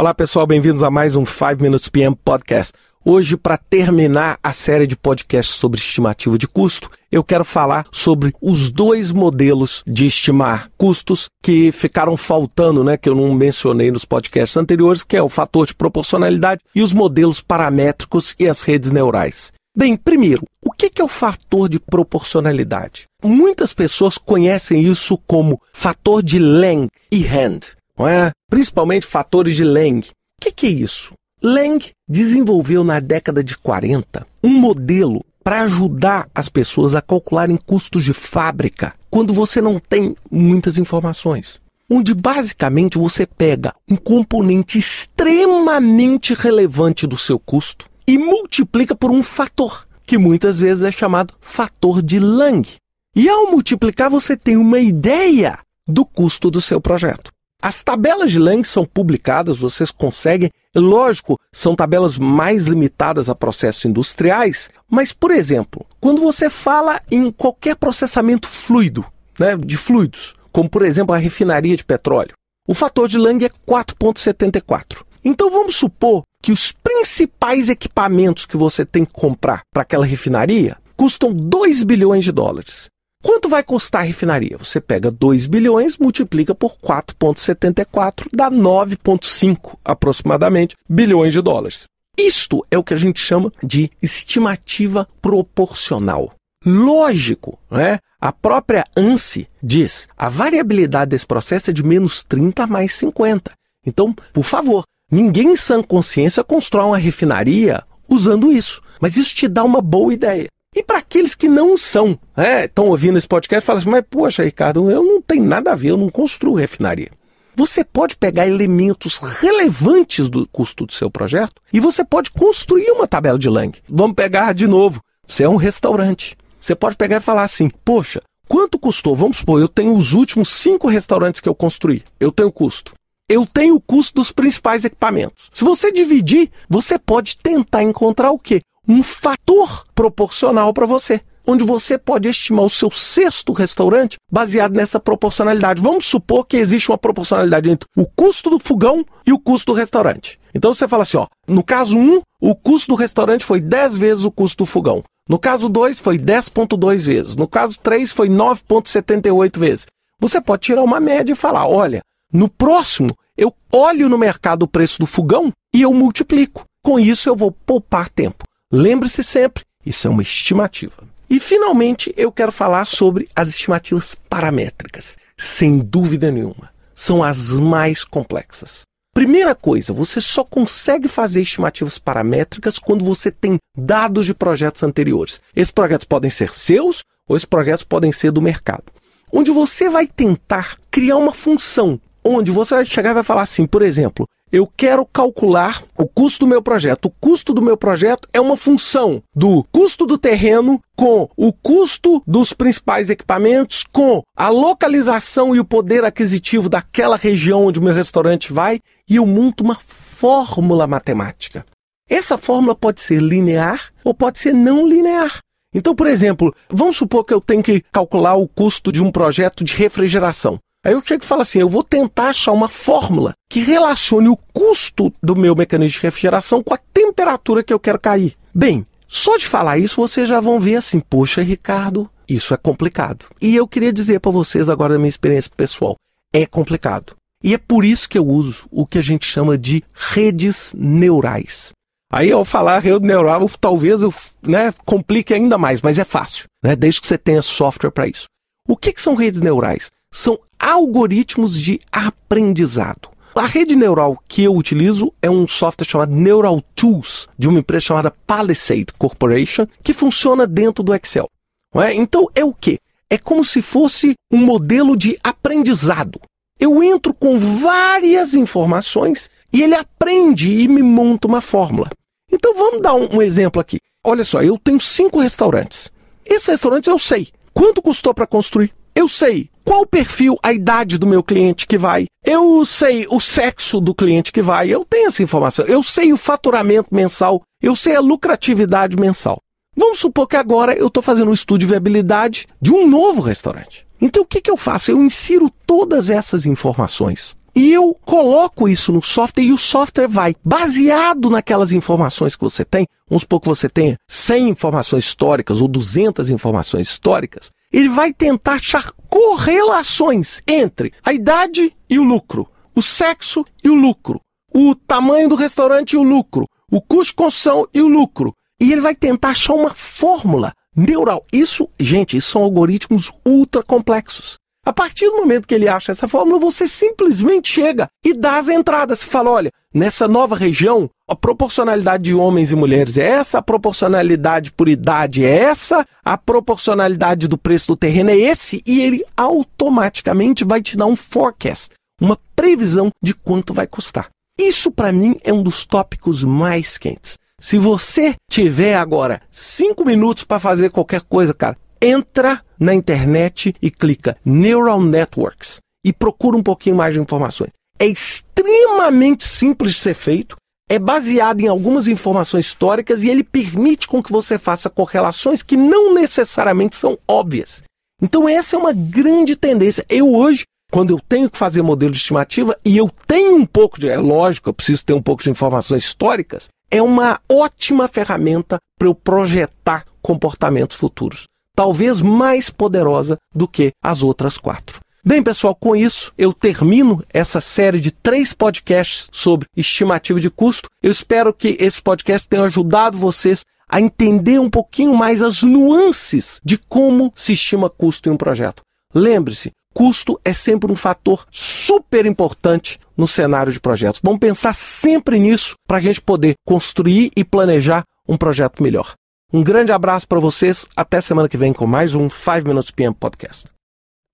Olá pessoal, bem-vindos a mais um 5 Minutes PM Podcast. Hoje, para terminar a série de podcasts sobre estimativa de custo, eu quero falar sobre os dois modelos de estimar custos que ficaram faltando, né, que eu não mencionei nos podcasts anteriores, que é o fator de proporcionalidade e os modelos paramétricos e as redes neurais. Bem, primeiro, o que é o fator de proporcionalidade? Muitas pessoas conhecem isso como fator de Lang e Hand, não é? principalmente fatores de Lang. O que é isso? Lang desenvolveu na década de 40 um modelo para ajudar as pessoas a calcularem custos de fábrica quando você não tem muitas informações. Onde basicamente você pega um componente extremamente relevante do seu custo e multiplica por um fator, que muitas vezes é chamado fator de Lang. E ao multiplicar, você tem uma ideia do custo do seu projeto. As tabelas de Lang são publicadas, vocês conseguem. Lógico, são tabelas mais limitadas a processos industriais, mas, por exemplo, quando você fala em qualquer processamento fluido, né, de fluidos, como por exemplo a refinaria de petróleo, o fator de Lang é 4,74. Então vamos supor que os principais equipamentos que você tem que comprar para aquela refinaria custam 2 bilhões de dólares. Quanto vai custar a refinaria? Você pega 2 bilhões, multiplica por 4,74, dá 9,5 aproximadamente bilhões de dólares. Isto é o que a gente chama de estimativa proporcional. Lógico, né? A própria ANSI diz a variabilidade desse processo é de menos 30 a mais 50. Então, por favor, ninguém em sã consciência constrói uma refinaria usando isso. Mas isso te dá uma boa ideia. E para aqueles que não são, estão né, ouvindo esse podcast, falam assim, mas poxa, Ricardo, eu não tenho nada a ver, eu não construo refinaria. Você pode pegar elementos relevantes do custo do seu projeto e você pode construir uma tabela de Lang. Vamos pegar de novo. Você é um restaurante. Você pode pegar e falar assim: poxa, quanto custou? Vamos supor, eu tenho os últimos cinco restaurantes que eu construí. Eu tenho custo. Eu tenho o custo dos principais equipamentos. Se você dividir, você pode tentar encontrar o quê? Um fator proporcional para você, onde você pode estimar o seu sexto restaurante baseado nessa proporcionalidade. Vamos supor que existe uma proporcionalidade entre o custo do fogão e o custo do restaurante. Então você fala assim, ó, no caso 1, o custo do restaurante foi 10 vezes o custo do fogão. No caso 2 foi 10.2 vezes. No caso 3 foi 9.78 vezes. Você pode tirar uma média e falar, olha, no próximo eu olho no mercado o preço do fogão e eu multiplico. Com isso eu vou poupar tempo. Lembre-se sempre, isso é uma estimativa. E finalmente eu quero falar sobre as estimativas paramétricas. Sem dúvida nenhuma, são as mais complexas. Primeira coisa, você só consegue fazer estimativas paramétricas quando você tem dados de projetos anteriores. Esses projetos podem ser seus ou esses projetos podem ser do mercado. Onde você vai tentar criar uma função, onde você vai chegar e vai falar assim, por exemplo, eu quero calcular o custo do meu projeto. O custo do meu projeto é uma função do custo do terreno com o custo dos principais equipamentos, com a localização e o poder aquisitivo daquela região onde o meu restaurante vai, e eu monto uma fórmula matemática. Essa fórmula pode ser linear ou pode ser não linear. Então, por exemplo, vamos supor que eu tenho que calcular o custo de um projeto de refrigeração. Aí eu chego e falo assim: eu vou tentar achar uma fórmula que relacione o custo do meu mecanismo de refrigeração com a temperatura que eu quero cair. Bem, só de falar isso vocês já vão ver assim: poxa, Ricardo, isso é complicado. E eu queria dizer para vocês agora da minha experiência pessoal: é complicado. E é por isso que eu uso o que a gente chama de redes neurais. Aí, ao falar rede neural, talvez eu né, complique ainda mais, mas é fácil, né, desde que você tenha software para isso. O que, que são redes neurais? São algoritmos de aprendizado. A rede neural que eu utilizo é um software chamado Neural Tools, de uma empresa chamada Palisade Corporation, que funciona dentro do Excel. É? Então é o que? É como se fosse um modelo de aprendizado. Eu entro com várias informações e ele aprende e me monta uma fórmula. Então vamos dar um, um exemplo aqui. Olha só, eu tenho cinco restaurantes. Esses restaurantes eu sei quanto custou para construir. Eu sei qual o perfil, a idade do meu cliente que vai. Eu sei o sexo do cliente que vai. Eu tenho essa informação. Eu sei o faturamento mensal. Eu sei a lucratividade mensal. Vamos supor que agora eu estou fazendo um estudo de viabilidade de um novo restaurante. Então o que, que eu faço? Eu insiro todas essas informações E eu coloco isso no software e o software vai, baseado naquelas informações que você tem, vamos supor que você tenha 100 informações históricas ou 200 informações históricas, ele vai tentar achar correlações entre a idade e o lucro, o sexo e o lucro, o tamanho do restaurante e o lucro, o custo de construção e o lucro. E ele vai tentar achar uma fórmula neural. Isso, gente, são algoritmos ultra complexos. A partir do momento que ele acha essa fórmula, você simplesmente chega e dá as entradas. Você fala: olha, nessa nova região, a proporcionalidade de homens e mulheres é essa, a proporcionalidade por idade é essa, a proporcionalidade do preço do terreno é esse, e ele automaticamente vai te dar um forecast, uma previsão de quanto vai custar. Isso, para mim, é um dos tópicos mais quentes. Se você tiver agora cinco minutos para fazer qualquer coisa, cara, entra na internet e clica Neural Networks e procura um pouquinho mais de informações. É extremamente simples de ser feito, é baseado em algumas informações históricas e ele permite com que você faça correlações que não necessariamente são óbvias. Então essa é uma grande tendência. Eu hoje, quando eu tenho que fazer modelo de estimativa e eu tenho um pouco de, é lógico, eu preciso ter um pouco de informações históricas, é uma ótima ferramenta para eu projetar comportamentos futuros talvez mais poderosa do que as outras quatro. Bem, pessoal, com isso eu termino essa série de três podcasts sobre estimativa de custo. Eu espero que esse podcast tenha ajudado vocês a entender um pouquinho mais as nuances de como se estima custo em um projeto. Lembre-se, custo é sempre um fator super importante no cenário de projetos. Vamos pensar sempre nisso para a gente poder construir e planejar um projeto melhor. Um grande abraço para vocês. Até semana que vem com mais um 5 Minutes PM Podcast.